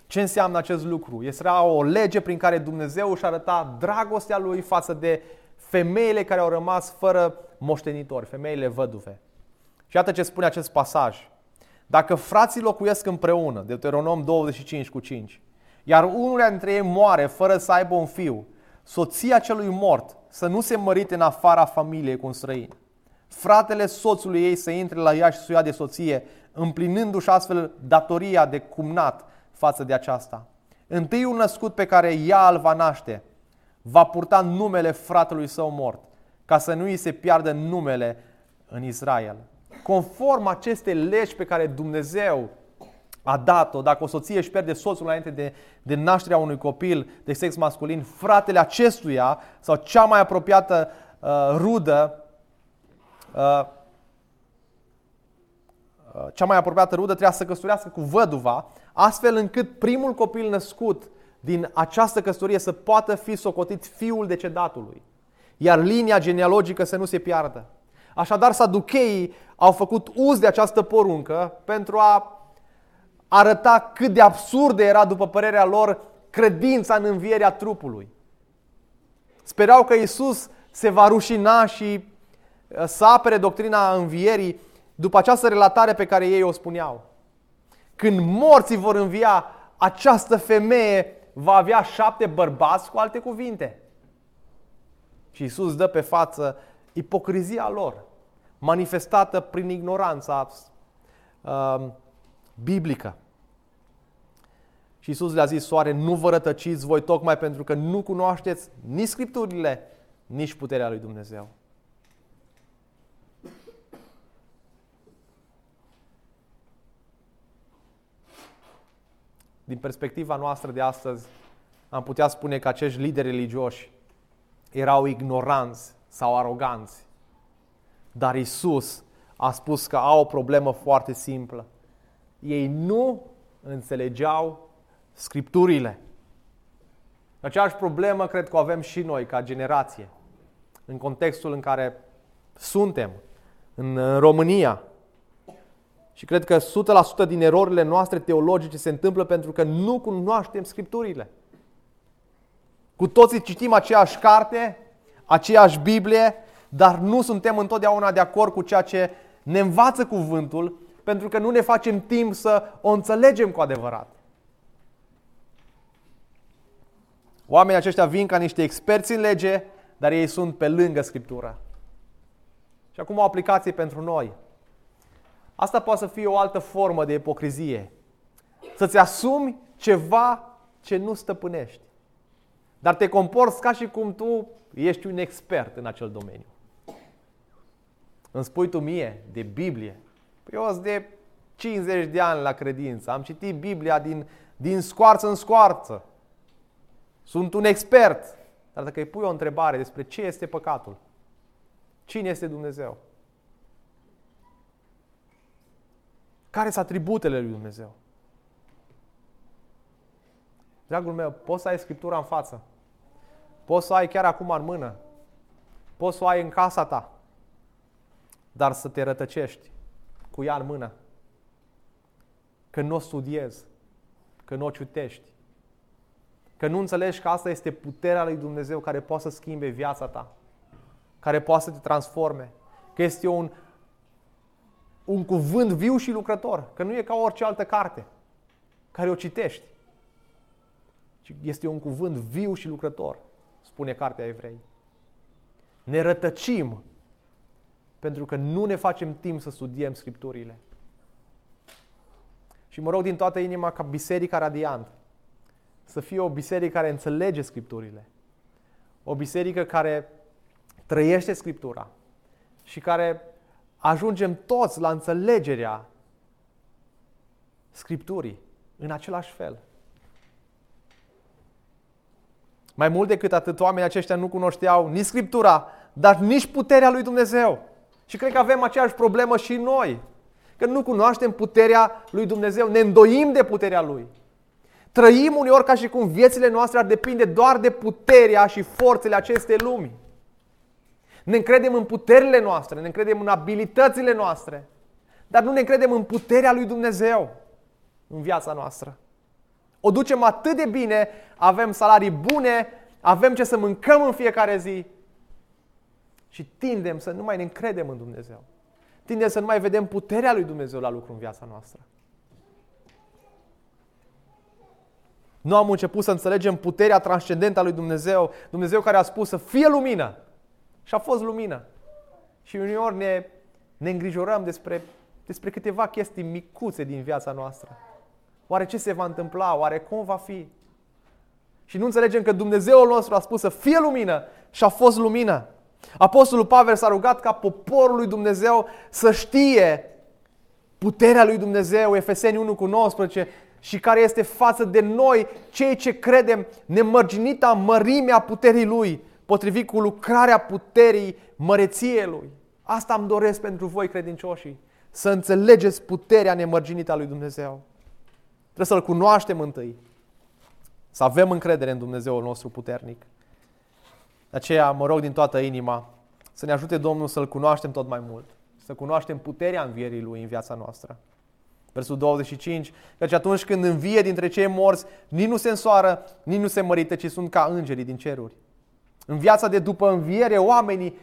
Ce înseamnă acest lucru? Este o lege prin care Dumnezeu își arăta dragostea lui față de femeile care au rămas fără moștenitori, femeile văduve. Și iată ce spune acest pasaj. Dacă frații locuiesc împreună, Deuteronom 25 cu 5, iar unul dintre ei moare fără să aibă un fiu, soția celui mort să nu se mărite în afara familiei cu un străin. Fratele soțului ei să intre la ea și să o ia de soție, împlinându-și astfel datoria de cumnat față de aceasta. Întâiul născut pe care ea îl va naște va purta numele fratelui său mort, ca să nu îi se piardă numele în Israel conform acestei legi pe care Dumnezeu a dat-o, dacă o soție își pierde soțul înainte de, de nașterea unui copil de sex masculin, fratele acestuia sau cea mai apropiată uh, rudă, uh, uh, cea mai apropiată rudă trebuia să căsătorească cu văduva, astfel încât primul copil născut din această căsătorie să poată fi socotit fiul decedatului, iar linia genealogică să nu se piardă. Așadar, saducheii au făcut uz de această poruncă pentru a arăta cât de absurdă era, după părerea lor, credința în învierea trupului. Sperau că Isus se va rușina și uh, să apere doctrina învierii după această relatare pe care ei o spuneau. Când morții vor învia, această femeie va avea șapte bărbați, cu alte cuvinte. Și Isus dă pe față ipocrizia lor, manifestată prin ignoranța uh, biblică. Și Isus le-a zis, soare, nu vă rătăciți voi tocmai pentru că nu cunoașteți nici Scripturile, nici puterea lui Dumnezeu. Din perspectiva noastră de astăzi, am putea spune că acești lideri religioși erau ignoranți sau aroganți. Dar Isus a spus că au o problemă foarte simplă. Ei nu înțelegeau scripturile. Aceeași problemă cred că o avem și noi ca generație. În contextul în care suntem, în România. Și cred că 100% din erorile noastre teologice se întâmplă pentru că nu cunoaștem scripturile. Cu toții citim aceeași carte, aceeași Biblie, dar nu suntem întotdeauna de acord cu ceea ce ne învață cuvântul, pentru că nu ne facem timp să o înțelegem cu adevărat. Oamenii aceștia vin ca niște experți în lege, dar ei sunt pe lângă Scriptura. Și acum o aplicație pentru noi. Asta poate să fie o altă formă de ipocrizie. Să-ți asumi ceva ce nu stăpânești. Dar te comporți ca și cum tu ești un expert în acel domeniu. Îmi spui tu mie de Biblie. Păi eu sunt de 50 de ani la credință. Am citit Biblia din, din scoarță în scoarță. Sunt un expert. Dar dacă îi pui o întrebare despre ce este păcatul, cine este Dumnezeu, care sunt atributele lui Dumnezeu, Dragul meu, poți să ai Scriptura în față. Poți să o ai chiar acum în mână. Poți să o ai în casa ta. Dar să te rătăcești cu ea în mână. Că nu o studiezi. Că nu o ciutești. Că nu înțelegi că asta este puterea lui Dumnezeu care poate să schimbe viața ta. Care poate să te transforme. Că este un, un cuvânt viu și lucrător. Că nu e ca orice altă carte care o citești ci este un cuvânt viu și lucrător, spune Cartea Evrei. Ne rătăcim pentru că nu ne facem timp să studiem Scripturile. Și mă rog din toată inima ca Biserica Radiant să fie o biserică care înțelege Scripturile. O biserică care trăiește Scriptura și care ajungem toți la înțelegerea Scripturii în același fel. Mai mult decât atât, oamenii aceștia nu cunoșteau nici Scriptura, dar nici puterea lui Dumnezeu. Și cred că avem aceeași problemă și noi. Că nu cunoaștem puterea lui Dumnezeu, ne îndoim de puterea lui. Trăim uneori ca și cum viețile noastre ar depinde doar de puterea și forțele acestei lumi. Ne încredem în puterile noastre, ne încredem în abilitățile noastre, dar nu ne încredem în puterea lui Dumnezeu în viața noastră. O ducem atât de bine, avem salarii bune, avem ce să mâncăm în fiecare zi și tindem să nu mai ne încredem în Dumnezeu. Tindem să nu mai vedem puterea lui Dumnezeu la lucru în viața noastră. Nu am început să înțelegem puterea transcendentă a lui Dumnezeu, Dumnezeu care a spus să fie lumină. Și a fost lumină. Și uneori ne, ne îngrijorăm despre, despre câteva chestii micuțe din viața noastră. Oare ce se va întâmpla? Oare cum va fi? Și nu înțelegem că Dumnezeul nostru a spus să fie lumină și a fost lumină. Apostolul Pavel s-a rugat ca poporul lui Dumnezeu să știe puterea lui Dumnezeu, Efeseni 1 cu 19, și care este față de noi, cei ce credem, nemărginita mărimea puterii Lui, potrivit cu lucrarea puterii măreției Lui. Asta îmi doresc pentru voi, credincioșii, să înțelegeți puterea nemărginită a lui Dumnezeu. Trebuie să-L cunoaștem întâi. Să avem încredere în Dumnezeul nostru puternic. De aceea mă rog din toată inima să ne ajute Domnul să-L cunoaștem tot mai mult. Să cunoaștem puterea învierii Lui în viața noastră. Versul 25, căci atunci când învie dintre cei morți, nici nu se însoară, nici nu se mărită, ci sunt ca îngerii din ceruri. În viața de după înviere, oamenii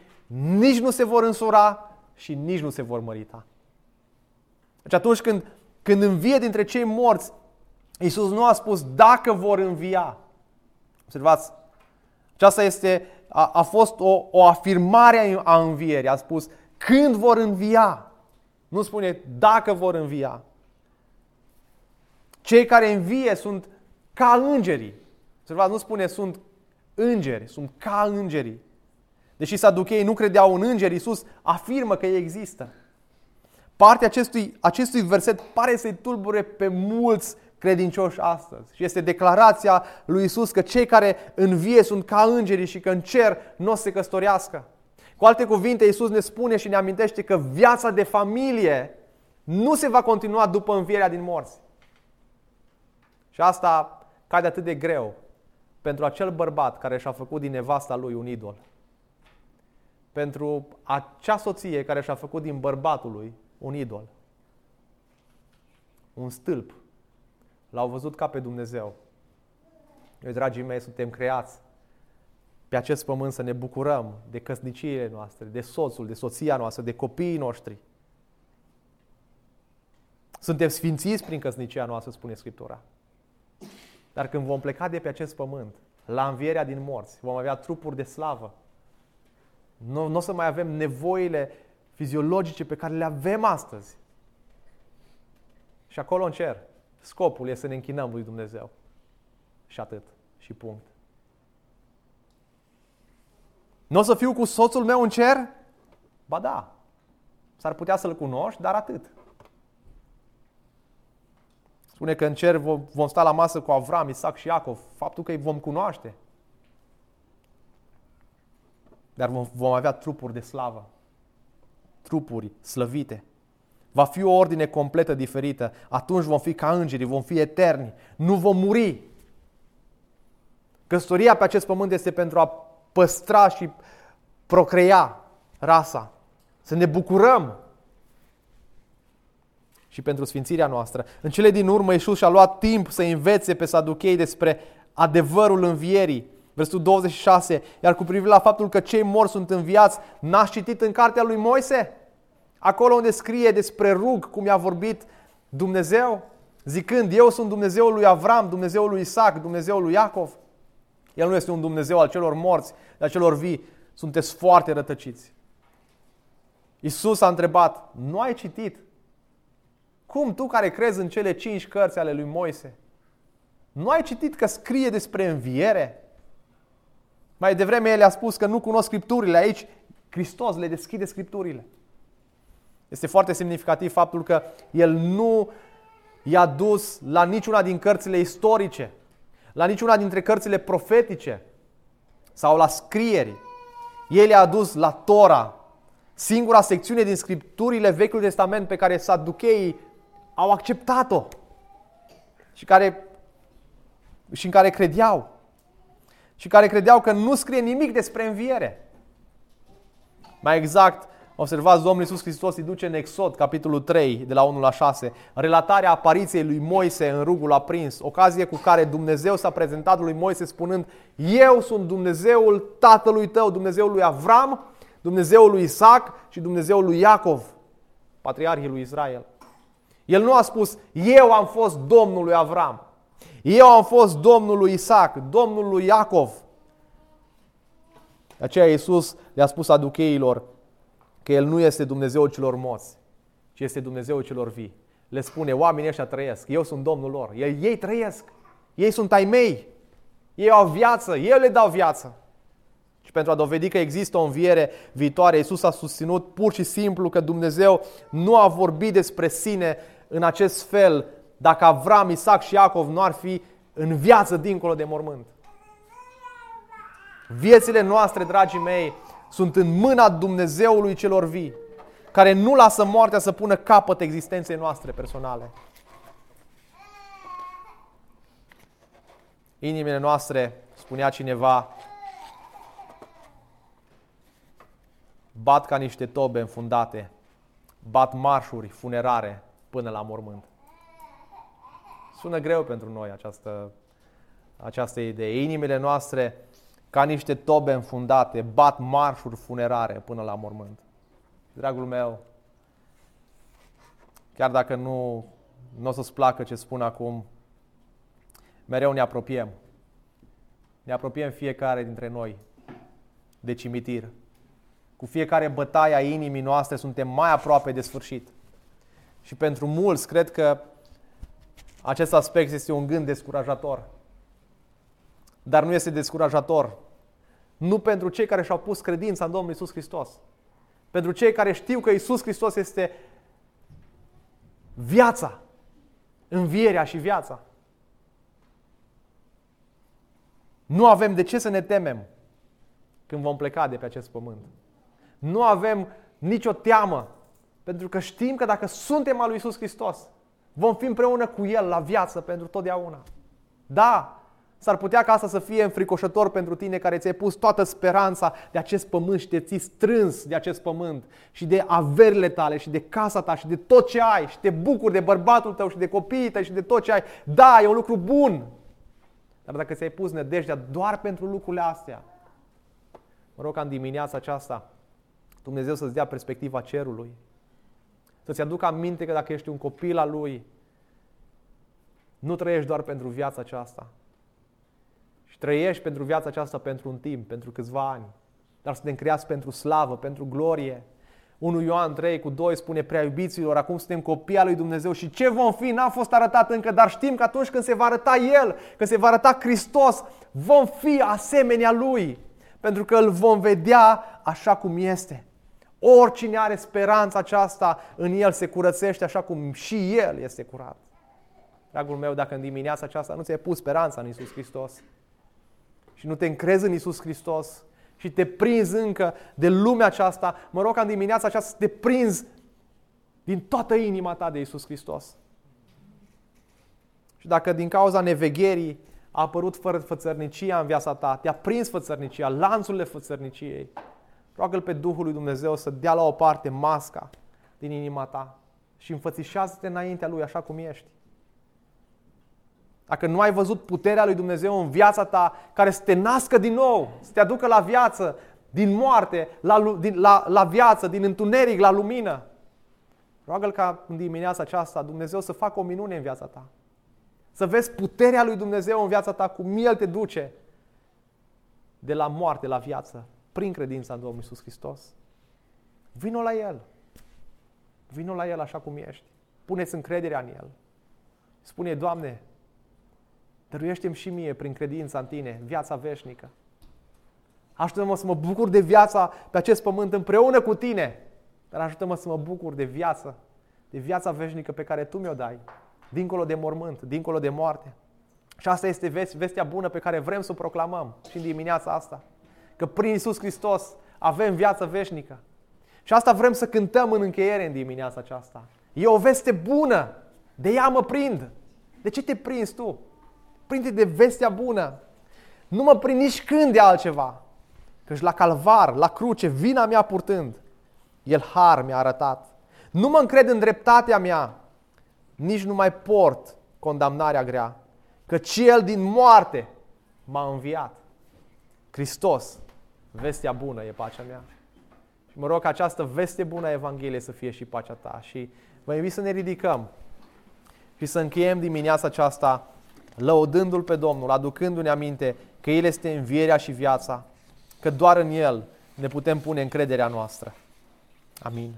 nici nu se vor însura și nici nu se vor mărita. Deci atunci când, când învie dintre cei morți, Iisus nu a spus dacă vor învia. Observați, aceasta este, a, a fost o, o afirmare a învierii. A spus când vor învia. Nu spune dacă vor învia. Cei care învie sunt ca îngerii. Observați, nu spune sunt îngeri, sunt ca îngerii. Deși saducheii nu credeau în îngeri, Iisus afirmă că ei există. Partea acestui, acestui verset pare să-i tulbure pe mulți credincioși astăzi. Și este declarația lui Isus că cei care învie sunt ca îngerii și că în cer nu o să se căsătorească. Cu alte cuvinte, Isus ne spune și ne amintește că viața de familie nu se va continua după învierea din morți. Și asta cade atât de greu pentru acel bărbat care și-a făcut din nevasta lui un idol. Pentru acea soție care și-a făcut din bărbatul lui un idol. Un stâlp L-au văzut ca pe Dumnezeu. Noi, dragii mei, suntem creați pe acest pământ să ne bucurăm de căsniciile noastre, de soțul, de soția noastră, de copiii noștri. Suntem sfințiți prin căsnicia noastră, spune Scriptura. Dar când vom pleca de pe acest pământ, la învierea din morți. Vom avea trupuri de slavă. Nu, nu o să mai avem nevoile fiziologice pe care le avem astăzi. Și acolo în cer, scopul este să ne închinăm lui Dumnezeu. Și atât. Și punct. Nu o să fiu cu soțul meu în cer? Ba da. S-ar putea să-l cunoști, dar atât. Spune că în cer vom sta la masă cu Avram, Isaac și Iacov. Faptul că îi vom cunoaște. Dar vom, vom avea trupuri de slavă. Trupuri slăvite. Va fi o ordine completă diferită. Atunci vom fi ca îngerii, vom fi eterni. Nu vom muri. Căsătoria pe acest pământ este pentru a păstra și procrea rasa. Să ne bucurăm și pentru sfințirea noastră. În cele din urmă, Iisus și-a luat timp să învețe pe saduchei despre adevărul învierii. Versetul 26. Iar cu privire la faptul că cei morți sunt înviați, n-ați citit în cartea lui Moise? Acolo unde scrie despre rug, cum i-a vorbit Dumnezeu, zicând, eu sunt Dumnezeul lui Avram, Dumnezeul lui Isaac, Dumnezeul lui Iacov. El nu este un Dumnezeu al celor morți, al celor vii. Sunteți foarte rătăciți. Iisus a întrebat, nu ai citit? Cum tu care crezi în cele cinci cărți ale lui Moise, nu ai citit că scrie despre înviere? Mai devreme el a spus că nu cunosc scripturile. Aici Hristos le deschide scripturile. Este foarte semnificativ faptul că el nu i-a dus la niciuna din cărțile istorice, la niciuna dintre cărțile profetice sau la scrieri. El i-a dus la Tora, singura secțiune din scripturile Vechiului Testament pe care saducheii au acceptat-o și, care, și în care credeau. Și care credeau că nu scrie nimic despre înviere. Mai exact, observați, Domnul Iisus Hristos îi duce în Exod, capitolul 3, de la 1 la 6, relatarea apariției lui Moise în rugul aprins, ocazie cu care Dumnezeu s-a prezentat lui Moise spunând Eu sunt Dumnezeul tatălui tău, Dumnezeul lui Avram, Dumnezeul lui Isaac și Dumnezeul lui Iacov, patriarhii lui Israel. El nu a spus, eu am fost Domnul lui Avram, eu am fost Domnul lui Isaac, Domnul lui Iacov. De aceea Iisus le-a spus aducheilor că El nu este Dumnezeul celor morți, ci este Dumnezeul celor vii. Le spune, oamenii ăștia trăiesc, eu sunt Domnul lor. Ei, ei trăiesc, ei sunt ai mei, ei au viață, eu le dau viață. Și pentru a dovedi că există o înviere viitoare, Iisus a susținut pur și simplu că Dumnezeu nu a vorbit despre sine în acest fel dacă Avram, Isaac și Iacov nu ar fi în viață dincolo de mormânt. Viețile noastre, dragii mei, sunt în mâna Dumnezeului celor vii, care nu lasă moartea să pună capăt existenței noastre personale. Inimile noastre, spunea cineva, bat ca niște tobe înfundate, bat marșuri funerare până la mormânt. Sună greu pentru noi această, această idee. Inimile noastre, ca niște tobe înfundate, bat marșuri funerare până la mormânt. Dragul meu, chiar dacă nu, nu o să-ți placă ce spun acum, mereu ne apropiem. Ne apropiem fiecare dintre noi de cimitir. Cu fiecare bătaie a inimii noastre suntem mai aproape de sfârșit. Și pentru mulți, cred că acest aspect este un gând descurajator. Dar nu este descurajator. Nu pentru cei care și-au pus credința în Domnul Isus Hristos. Pentru cei care știu că Isus Hristos este viața, învierea și viața. Nu avem de ce să ne temem când vom pleca de pe acest pământ. Nu avem nicio teamă pentru că știm că dacă suntem al lui Isus Hristos, vom fi împreună cu El la viață pentru totdeauna. Da, S-ar putea ca asta să fie înfricoșător pentru tine care ți-ai pus toată speranța de acest pământ și te ții strâns de acest pământ și de averile tale și de casa ta și de tot ce ai și te bucuri de bărbatul tău și de copiii tăi și de tot ce ai. Da, e un lucru bun. Dar dacă ți-ai pus nădejdea doar pentru lucrurile astea, mă rog ca în dimineața aceasta Dumnezeu să-ți dea perspectiva cerului, să-ți aducă aminte că dacă ești un copil al Lui, nu trăiești doar pentru viața aceasta. Și trăiești pentru viața aceasta pentru un timp, pentru câțiva ani. Dar suntem creați pentru slavă, pentru glorie. 1 Ioan 3 cu 2 spune, prea iubiților, acum suntem copii al lui Dumnezeu și ce vom fi n-a fost arătat încă, dar știm că atunci când se va arăta El, când se va arăta Hristos, vom fi asemenea Lui, pentru că îl vom vedea așa cum este. Oricine are speranța aceasta în El se curățește așa cum și El este curat. Dragul meu, dacă în dimineața aceasta nu ți-ai pus speranța în Isus Hristos și nu te încrezi în Isus Hristos și te prinzi încă de lumea aceasta, mă rog ca în dimineața aceasta să te prinzi din toată inima ta de Isus Hristos. Și dacă din cauza nevegherii a apărut fără fățărnicia în viața ta, te-a prins fățărnicia, lanțurile fățărniciei, roagă-L pe Duhul lui Dumnezeu să dea la o parte masca din inima ta și înfățișează-te înaintea Lui așa cum ești. Dacă nu ai văzut puterea lui Dumnezeu în viața ta, care să te nască din nou, să te aducă la viață, din moarte, la, din, la, la viață, din întuneric, la lumină, roagă-L ca în dimineața aceasta Dumnezeu să facă o minune în viața ta. Să vezi puterea lui Dumnezeu în viața ta, cum El te duce de la moarte la viață, prin credința în Domnul Iisus Hristos. Vino la El. Vino la El așa cum ești. Puneți încrederea în El. Spune, Doamne, Dăruiește-mi și mie, prin credința în Tine, viața veșnică. Ajută-mă să mă bucur de viața pe acest pământ împreună cu Tine, dar ajută-mă să mă bucur de viață, de viața veșnică pe care Tu mi-o dai, dincolo de mormânt, dincolo de moarte. Și asta este vestea bună pe care vrem să o proclamăm și în dimineața asta. Că prin Isus Hristos avem viață veșnică. Și asta vrem să cântăm în încheiere în dimineața aceasta. E o veste bună. De ea mă prind. De ce te prinzi tu? Prinde de vestea bună. Nu mă prind nici când de altceva. Căci la calvar, la cruce, vina mea purtând, El har mi-a arătat. Nu mă încred în dreptatea mea, nici nu mai port condamnarea grea, căci El din moarte m-a înviat. Hristos, vestea bună e pacea mea. Și mă rog ca această veste bună a Evangheliei să fie și pacea ta. Și vă invit să ne ridicăm și să încheiem dimineața aceasta lăudându-L pe Domnul, aducându-ne aminte că El este învierea și viața, că doar în El ne putem pune încrederea noastră. Amin.